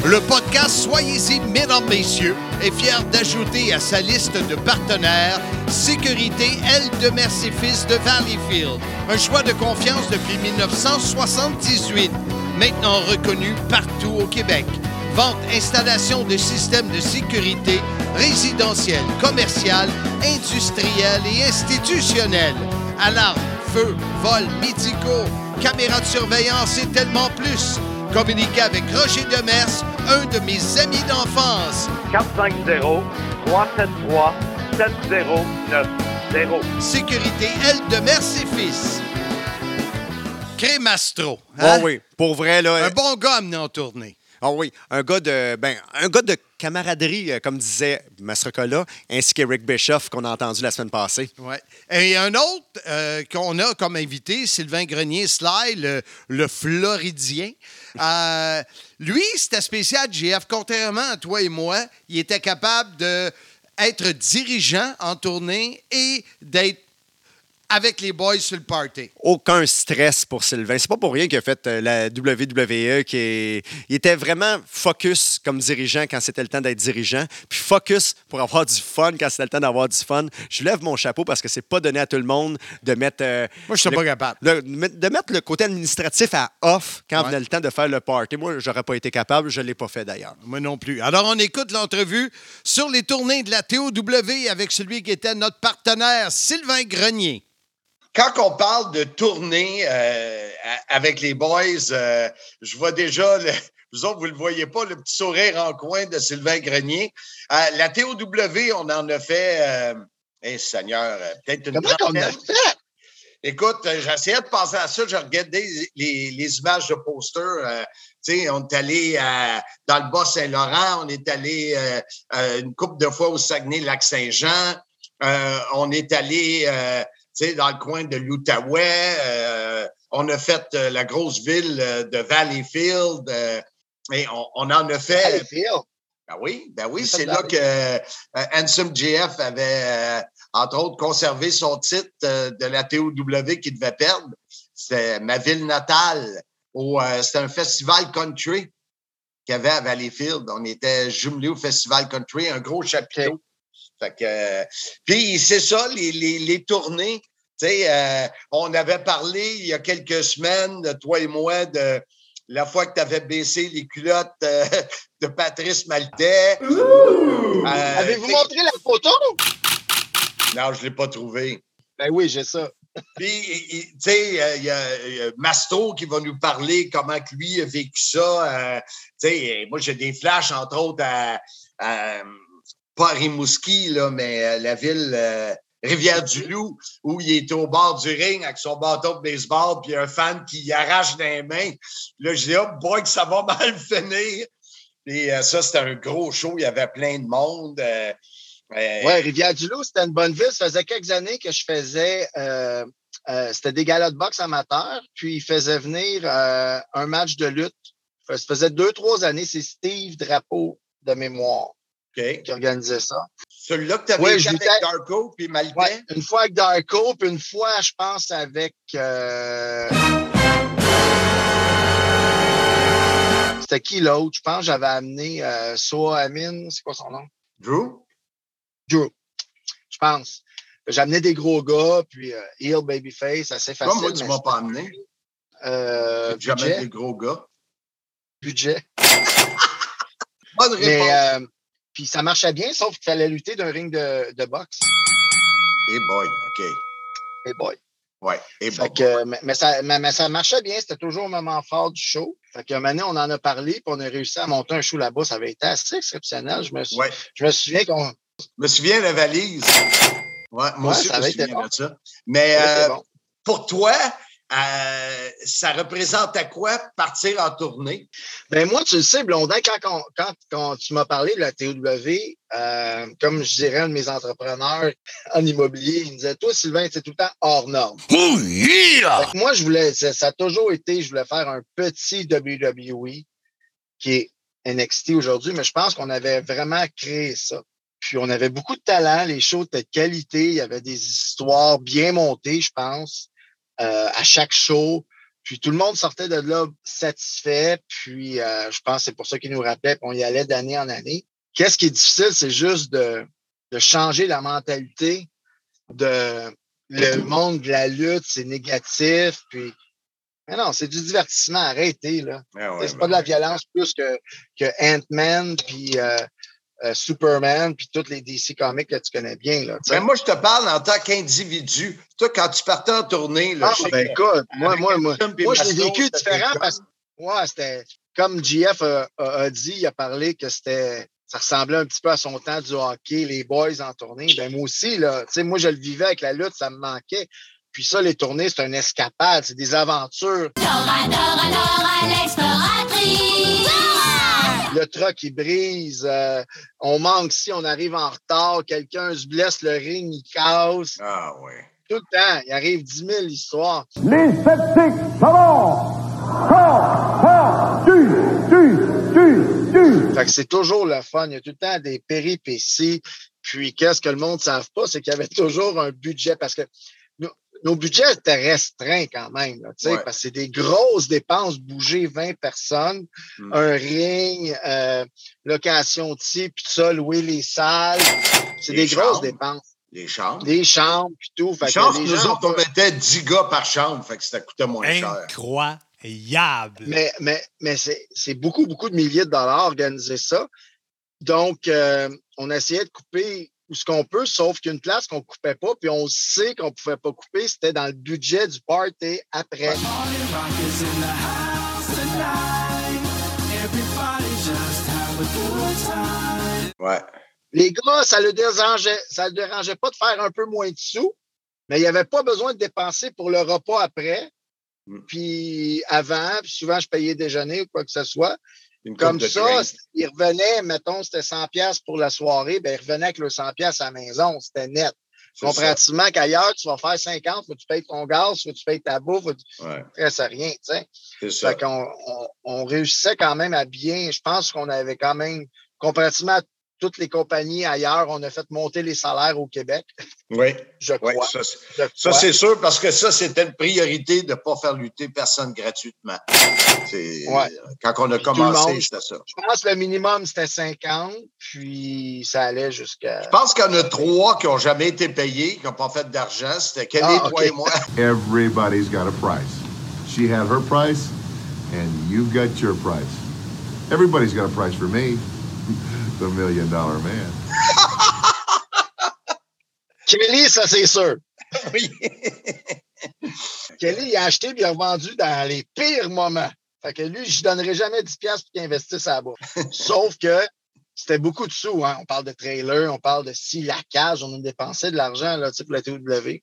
Le podcast Soyez-y, mesdames, messieurs, est fier d'ajouter à sa liste de partenaires Sécurité L de Mercy-Fils de Valleyfield, un choix de confiance depuis 1978, maintenant reconnu partout au Québec. Vente, installation de systèmes de sécurité résidentiels, commercial, industriel et institutionnel. Alarmes, feux, vols, médicaux, caméras de surveillance et tellement plus. Communiquez avec Roger Demers, un de mes amis d'enfance. 450-373-7090. Sécurité L Demers et Fils. Crémastro. Oh hein? oui, pour vrai, là. Un bon gars amené en tournée. Oh oui, un gars de ben, un gars de camaraderie, euh, comme disait Mastrocola, ainsi qu'Eric Bischoff qu'on a entendu la semaine passée. Ouais. Et un autre euh, qu'on a comme invité, Sylvain Grenier Sly, le, Floridien. Euh, lui, c'était spécial, GF. Contrairement à toi et moi, il était capable d'être dirigeant en tournée et d'être avec les boys sur le party. Aucun stress pour Sylvain. C'est pas pour rien qu'il a fait euh, la WWE, qui est- il était vraiment focus comme dirigeant quand c'était le temps d'être dirigeant, puis focus pour avoir du fun quand c'était le temps d'avoir du fun. Je lève mon chapeau parce que c'est pas donné à tout le monde de mettre. euh, Moi, je suis le- pas capable. le- de mettre le côté administratif à off quand Ouais. venait le temps de faire le party. Moi, j'aurais pas été capable, je l'ai pas fait d'ailleurs. Moi non plus. Alors, on écoute l'entrevue sur les tournées de la TOW avec celui qui était notre partenaire, Sylvain Grenier. Quand on parle de tournée euh, avec les boys, euh, je vois déjà, le- vous autres, vous ne le voyez pas, le petit sourire en coin de Sylvain Grenier. Euh, la TOW, on en a fait, euh, eh, Seigneur, euh, peut-être une trentaine. Écoute, euh, j'essayais de penser à ça, je regardais les, les- les images de posters. euh, tu sais, on est allé à- dans le Bas-Saint-Laurent, on est allé euh, euh, une couple de fois au Saguenay-Lac-Saint-Jean, euh, on est allé euh, sais, dans le coin de l'Outaouais, euh, on a fait euh, la grosse ville euh, de Valleyfield, et on, on en a fait. Valleyfield? Ben oui, ben oui, c'est là que Handsome GF avait, entre autres, conservé son titre de la TOW qu'il devait perdre. C'était ma ville natale. C'était un festival country qu'il y avait à Valleyfield. On était jumelés au festival country, un gros chapiteau. Fait que, puis c'est ça, les, les, les tournées. Tu sais, euh, on avait parlé il y a quelques semaines, toi et moi, de la fois que tu avais baissé les culottes euh, de Patrice Maltais. Euh, Avez-vous montré la photo? Non, je ne l'ai pas trouvé. Ben oui, j'ai ça. Puis, tu sais, il y a Mastro qui va nous parler comment que lui a vécu ça. Tu sais, moi, j'ai des flashs, entre autres, à, à- pas Rimouski, là, mais à la ville euh, Rivière-du-Loup, où il est au bord du ring avec son bâton de baseball, puis un fan qui y arrache des mains. Là, je dis, oh boy, que ça va mal finir. Et euh, ça, c'était un gros show. Il y avait plein de monde. euh, euh, Ouais, Rivière-du-Loup, c'était une bonne ville. Ça faisait quelques années que je faisais. euh, euh, c'était des galas de boxe amateurs, puis il faisait venir euh, un match de lutte. Ça faisait deux, trois années. C'est Steve Drapeau de mémoire OK. qui organisait ça. Celui-là que tu avais Ouais, je avec Darko puis Maltais? Ouais, une fois avec Darko, puis une fois, je pense, avec. euh, C'était qui l'autre? Je pense que j'avais amené euh, Soa Amin. C'est quoi son nom? Drew? Drew. Je pense. Amené des gros gars, puis euh, Heel Babyface, assez facile. Comme moi, tu m'as pas amené. Euh, Jamais des gros gars. budget. Bonne réponse. Mais, euh, puis ça marchait bien, sauf qu'il fallait lutter d'un ring de, de boxe. Hey boy, OK. Hey boy. Ouais, hey boy. que, mais, mais ça, mais, mais ça marchait bien, c'était toujours un moment fort du show. Fait moment donné, on en a parlé, puis on a réussi à monter un show là-bas. Ça avait été assez exceptionnel. Je me, sou- Ouais. je me souviens qu'on. Je me souviens de la valise. Ouais, moi Ouais, aussi, ça je me souviens bon. de ça. Mais euh, bon. pour toi, euh, ça représente à quoi partir en tournée? Ben moi, tu le sais, Blondin, quand, on- quand, quand tu m'as parlé de la TOW, euh, comme je dirais un de mes entrepreneurs en immobilier, il me disait, toi, Sylvain, c'est tout le temps hors norme. Oh yeah! Moi, je voulais, ça, ça a toujours été, je voulais faire un petit WWE qui est NXT aujourd'hui, mais je pense qu'on avait vraiment créé ça. Puis on avait beaucoup de talent, les shows étaient de qualité, il y avait des histoires bien montées, je pense, euh, à chaque show. Puis tout le monde sortait de là satisfait. Puis euh, je pense que c'est pour ça qu'ils nous rappelaient, puis on y allait d'année en année. Qu'est-ce qui est difficile, c'est juste de, de changer la mentalité de le monde de la lutte, c'est négatif. Puis mais non, c'est du divertissement, arrêtez, là. Ah ouais, c'est pas de la violence plus que, que Ant-Man, puis euh, Superman, puis toutes les DC comics que tu connais bien, là. Ben, moi, je te parle en tant qu'individu. Toi, quand tu partais en tournée, là, Ah, je ben écoute, moi, moi, moi, moi, je l'ai vécu différent parce que, ouais, c'était, comme JF a, a- a dit, il a parlé que c'était ça ressemblait un petit peu à son temps du hockey, les boys en tournée. Ben moi aussi, là, tu sais, moi, je le vivais avec la lutte, ça me manquait. Puis ça, les tournées, c'est un escapade, c'est des aventures. Le truck, il brise. euh, on manque si on arrive en retard. Quelqu'un se blesse, le ring, il casse. Ah ouais. Tout le temps. Il arrive 10 000 histoires. Les sceptiques savants! Tu, tu, tu! Fait que c'est toujours le fun. Il y a tout le temps des péripéties. Puis, qu'est-ce que le monde ne savent pas, c'est qu'il y avait toujours un budget parce que nos, budgets étaient restreints quand même, là, Ouais. parce que c'est des grosses dépenses, bouger 20 personnes, Mm. un ring, euh, location puis tout ça, louer les salles. C'est Les des grosses dépenses. Les chambres. Des chambres, puis tout. Fait Les que chambres, les nous gens autres, on mettait 10 gars par chambre, fait que ça coûtait moins cher. Incroyable. Mais, mais, mais c'est c'est beaucoup, beaucoup de milliers de dollars organiser ça. Donc, euh, on essayait de couper où ce qu'on peut, sauf qu'une place qu'on ne coupait pas, puis on sait qu'on ne pouvait pas couper, c'était dans le budget du party après. Ouais. Les gars, ça le dérangeait, ça le dérangeait pas de faire un peu moins de sous, mais il n'y avait pas besoin de dépenser pour le repas après, Mm. puis avant, puis souvent je payais déjeuner ou quoi que ce soit. Une Comme ça, drink. il revenait, mettons, c'était 100 pièces pour la soirée, ben, il revenait avec le 100 pièces à la maison, c'était net. C'est Comparativement qu'ailleurs, tu vas faire 50, faut que tu payes ton gaz, faut que tu payes ta bouffe, faut que tu. Ouais, à rien, tu sais. c'est ça. Fait qu'on on, on réussissait quand même à bien, je pense qu'on avait quand même, comparativement à toutes les compagnies ailleurs, on a fait monter les salaires au Québec, Oui, je oui, crois. ça, c'est- Je ça, crois. c'est sûr, parce que ça, c'était une priorité de ne pas faire lutter personne gratuitement. C'est- Ouais. Quand on a Puis commencé, monde- c'était ça. Je pense que le minimum, c'était 50, puis ça allait jusqu'à... Je pense qu'il y en a trois qui n'ont jamais été payés, qui n'ont pas fait d'argent. C'était Kelly, Ah, toi et moi. Everybody's got a price. She had her price, and you got your price. Everybody's got a price for me. The million dollar man. Kelly, ça c'est sûr. Oui. Kelly, il a acheté et il a vendu dans les pires moments. Fait que lui, je ne donnerais jamais 10$ piastres pour qu'il investisse à la bourse. Sauf que c'était beaucoup de sous. Hein. On parle de trailer, on parle de si la cage, on a dépensé de l'argent là, pour la TW.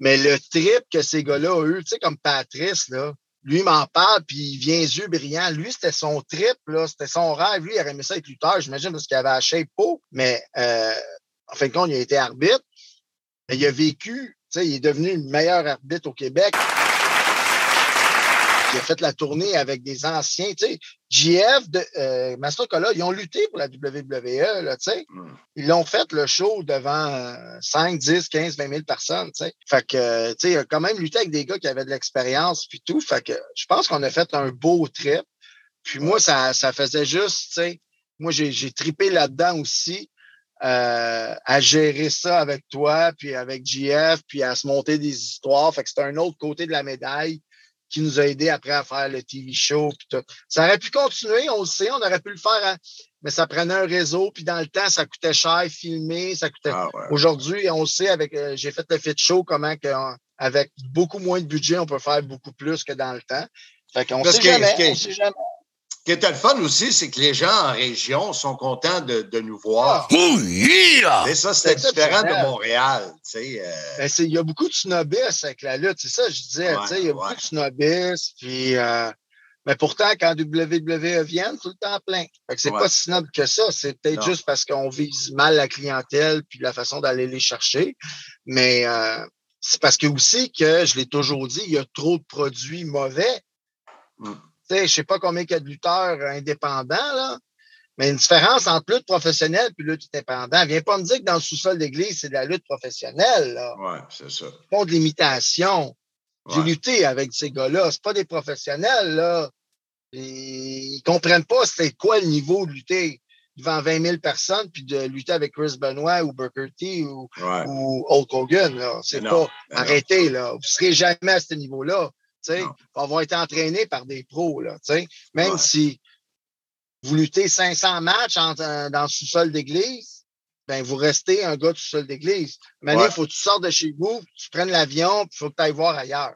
Mais le trip que ces gars-là ont eu, tu sais, comme Patrice, là, lui m'en parle, puis il vient yeux brillants. Lui, c'était son trip, là, c'était son rêve. Lui, il aurait aimé ça être lutteur, j'imagine, parce qu'il avait la shape peau. Mais euh, en fin de compte, il a été arbitre. Mais il a vécu, tu sais, il est devenu le meilleur arbitre au Québec. Il a fait la tournée avec des anciens, tu sais. JF, de, euh, ils ont lutté pour la WWE, là, tu sais. Mm. Ils l'ont fait le show devant euh, 5, 10, 15, 20 000 personnes, tu sais. Fait que, tu sais, il a quand même lutté avec des gars qui avaient de l'expérience puis tout. Fait que je pense qu'on a fait un beau trip. Puis moi, ça, ça faisait juste, tu sais, moi, j'ai tripé là-dedans aussi. euh, à gérer ça avec toi, puis avec JF, puis à se monter des histoires. Fait que c'était un autre côté de la médaille qui nous a aidé après à faire le TV show. Puis tout. Ça aurait pu continuer, on le sait, on aurait pu le faire, à- mais ça prenait un réseau, puis dans le temps, ça coûtait cher filmer, ça coûtait. Ah, ouais. Aujourd'hui, on le sait, avec euh, j'ai fait le fit show, comment que, avec beaucoup moins de budget, on peut faire beaucoup plus que dans le temps. Fait qu'on Parce sait que- jamais, que- on sait jamais. Ce qui était le fun aussi, c'est que les gens en région sont contents de, de nous voir. Ah. Et ça, c'était C'est différent de. Montréal. tu sais, euh, Ben, il y a beaucoup de snobisme avec la lutte, c'est ça je disais. Ouais, tu sais, il y a ouais. beaucoup de snobisme. Puis, euh, mais pourtant, quand WWE viennent, tout le temps plein. C'est Ouais. pas si snob que ça. C'est peut-être juste parce qu'on vise mal la clientèle puis la façon d'aller les chercher. Mais euh, c'est parce que aussi que, je l'ai toujours dit, il y a trop de produits mauvais. Mm. Je sais pas combien il y a de lutteurs indépendants, là. Mais une différence entre lutte professionnelle et lutte indépendante. Viens pas me dire que dans le sous-sol d'église, c'est de la lutte professionnelle, ouais, c'est ça. font de l'imitation. J'ai Ouais. lutté avec ces gars-là. C'est pas des professionnels, là. Ils comprennent pas c'était quoi le niveau de lutter devant 20 000 personnes puis de lutter avec Chris Benoit ou Booker T ou, Ouais. ou Hulk Hogan. C'est pas non. arrêtez, là. Vous serez jamais à ce niveau-là. Sais, faut avoir été entraîné par des pros, là. Même Ouais. si vous luttez 500 matchs en- dans le sous-sol d'église, ben vous restez un gars du sous-sol d'église. Maintenant, il Ouais. faut que tu sortes de chez vous, tu prennes l'avion, puis il faut que tu ailles voir ailleurs.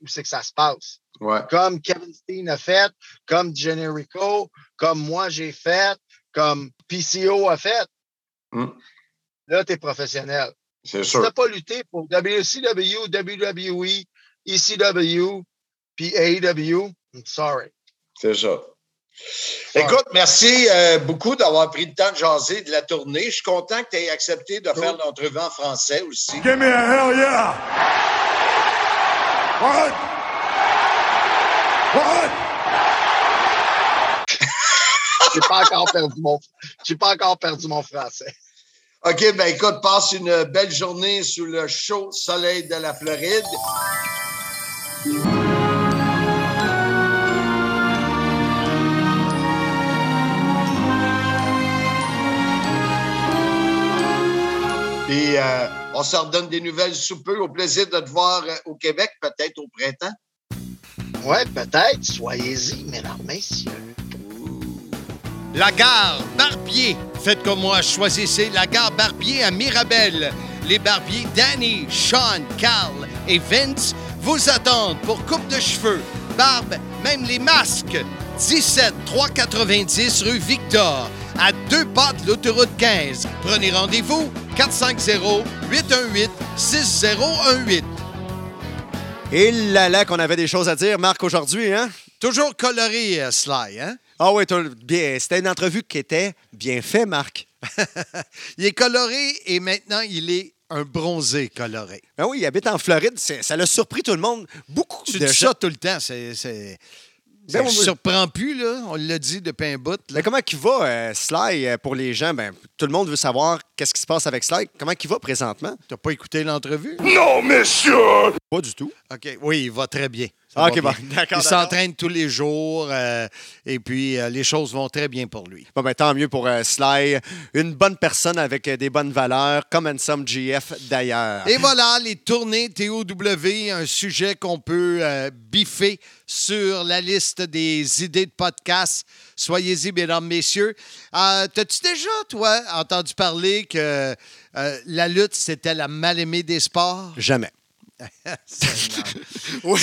où c'est que ça se passe? Ouais. Comme Kevin Steen a fait, comme Generico, comme moi j'ai fait, comme PCO a fait. Mm. Là, tu es professionnel. C'est Si sûr. tu pas lutté pour WCW, WWE, ECW, puis AEW, I'm sorry. C'est ça. Écoute, merci euh, beaucoup d'avoir pris le temps de jaser de la tournée. Je suis content que tu aies accepté de faire l'entrevue en français aussi. Give me a hell yeah! What? What? J'ai pas encore perdu mon, j'ai pas encore perdu mon français. OK, ben écoute, passe une belle journée sous le chaud soleil de la Floride. Puis euh, on se redonne des nouvelles sous peu. Au plaisir de te voir euh, au Québec, peut-être au printemps. Ouais, peut-être. Soyez-y, mesdames, messieurs. La gare Barbier. Faites comme moi, choisissez la gare Barbier à Mirabel. Les barbiers Danny, Sean, Carl et Vince vous attendent pour coupe de cheveux, barbe, même les masques. 17 390 rue Victor, à deux pas de l'autoroute 15. Prenez rendez-vous 450 818 6018. Et là là qu'on avait des choses à dire, Marc, aujourd'hui, hein? Toujours coloré, euh, Sly, hein? Ah oui, bien, c'était une entrevue qui était bien faite, Marc. il est coloré et maintenant il est un bronzé coloré. Ben oui, il habite en Floride. Ça l'a surpris tout le monde. Beaucoup Tu de dis gens- ça tout le temps. C'est, c'est... Ben, ça moi- surprend plus, là. On l'a dit depuis un bout. là. Mais comment qu'il va, euh, Sly, euh, pour les gens? Ben, tout le monde veut savoir qu'est-ce qui se passe avec Sly. Comment qu'il va présentement? T'as pas écouté l'entrevue? Non, monsieur! Pas du tout. OK. Oui, il va très bien. Ah, va OK, bon, bien. d'accord, Il s'entraîne tous les jours euh, et puis euh, les choses vont très bien pour lui. Bon, ben, tant mieux pour euh, Sly. Une bonne personne avec euh, des bonnes valeurs, comme Handsome GF d'ailleurs. Et voilà, les tournées TOW, un sujet qu'on peut biffer sur la liste des idées de podcast. Soyez-y, mesdames, messieurs. T'as-tu déjà, toi, entendu parler que la lutte, c'était la mal-aimée des sports? Jamais. Oui,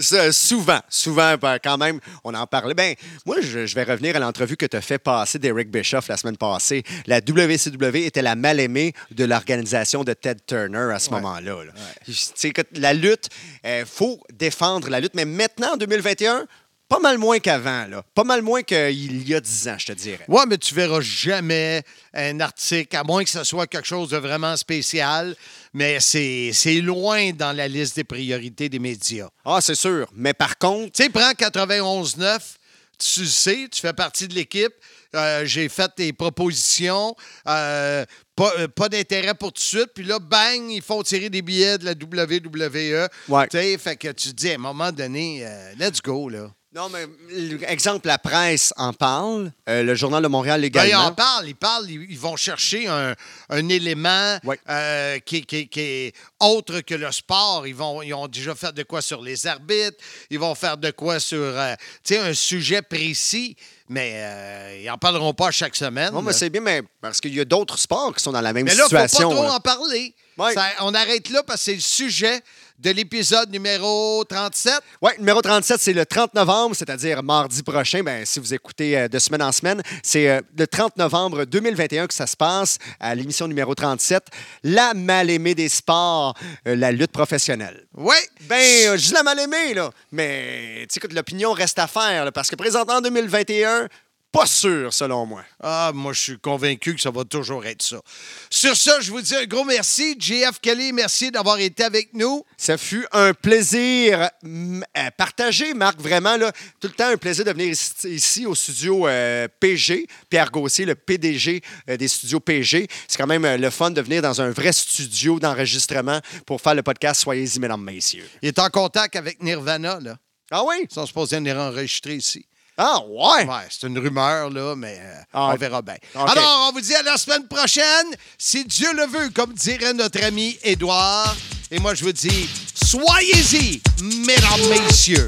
ça, souvent, souvent, ben, quand même, on en parlait. Ben, moi, je, je vais revenir à l'entrevue que tu as fait passer d'Eric Bischoff la semaine passée. La WCW était la mal-aimée de l'organisation de Ted Turner à ce moment-là. là. Tu sais, écoute, la lutte, il faut défendre la lutte, mais maintenant, en 2021, pas mal moins qu'avant, là. Pas mal moins qu'il y a 10 ans, je te dirais. Ouais, mais tu verras jamais un article, à moins que ce soit quelque chose de vraiment spécial, mais c'est loin dans la liste des priorités des médias. Ah, c'est sûr. Mais par contre, Tu sais, prends 91-9, tu le sais, tu fais partie de l'équipe. euh, J'ai fait tes propositions. euh, pas euh, pas d'intérêt pour tout de suite. Puis là, bang, ils font tirer des billets de la WWE. Ouais. Tu sais, fait que tu te dis, à un moment donné, let's go, là. Non, mais exemple, la presse en parle, euh, le Journal de Montréal Ben, également. ils en parlent, ils parlent, ils, ils vont chercher un, un élément euh, qui, qui- qui est autre que le sport. Ils, vont, ils ont déjà fait de quoi sur les arbitres, ils vont faire de quoi sur euh, un sujet précis, mais euh, ils n'en parleront pas chaque semaine. Non, mais c'est bien, mais parce qu'il y a d'autres sports qui sont dans la même Mais là, faut pas situation. trop là. en parler. Ouais. Ça- on arrête là parce que c'est le sujet de l'épisode numéro 37. Oui, numéro 37, c'est le 30 novembre, c'est-à-dire mardi prochain. Ben, si vous écoutez euh, de semaine en semaine, c'est euh, le 30 novembre 2021 que ça se passe à l'émission numéro 37, La mal-aimée des sports, euh, la lutte professionnelle. Oui. Ben, je dis la mal-aimée, là. Mais, tu l'opinion reste à faire, là, parce que présentement, en 2021, pas sûr, selon moi. Ah, moi, je suis convaincu que ça va toujours être ça. Sur ça, je vous dis un gros merci. JF Kelly, merci d'avoir été avec nous. Ça fut un plaisir mm, à partager, Marc. Vraiment, là, tout le temps un plaisir de venir ici, ici au studio euh, PG. Pierre Gauthier, le PDG euh, des studios PG. C'est quand même euh, le fun de venir dans un vrai studio d'enregistrement pour faire le podcast Soyez-y, mesdames, messieurs. Il est en contact avec Nirvana, là. Ah oui? Ils sont supposés venir enregistrer ici. Ah ouais? Ouais, c'est une rumeur, là, mais euh, Ah, on verra bien. Alors, on vous dit à la semaine prochaine, si Dieu le veut, comme dirait notre ami Édouard. Et moi, je vous dis, soyez-y, mesdames, messieurs.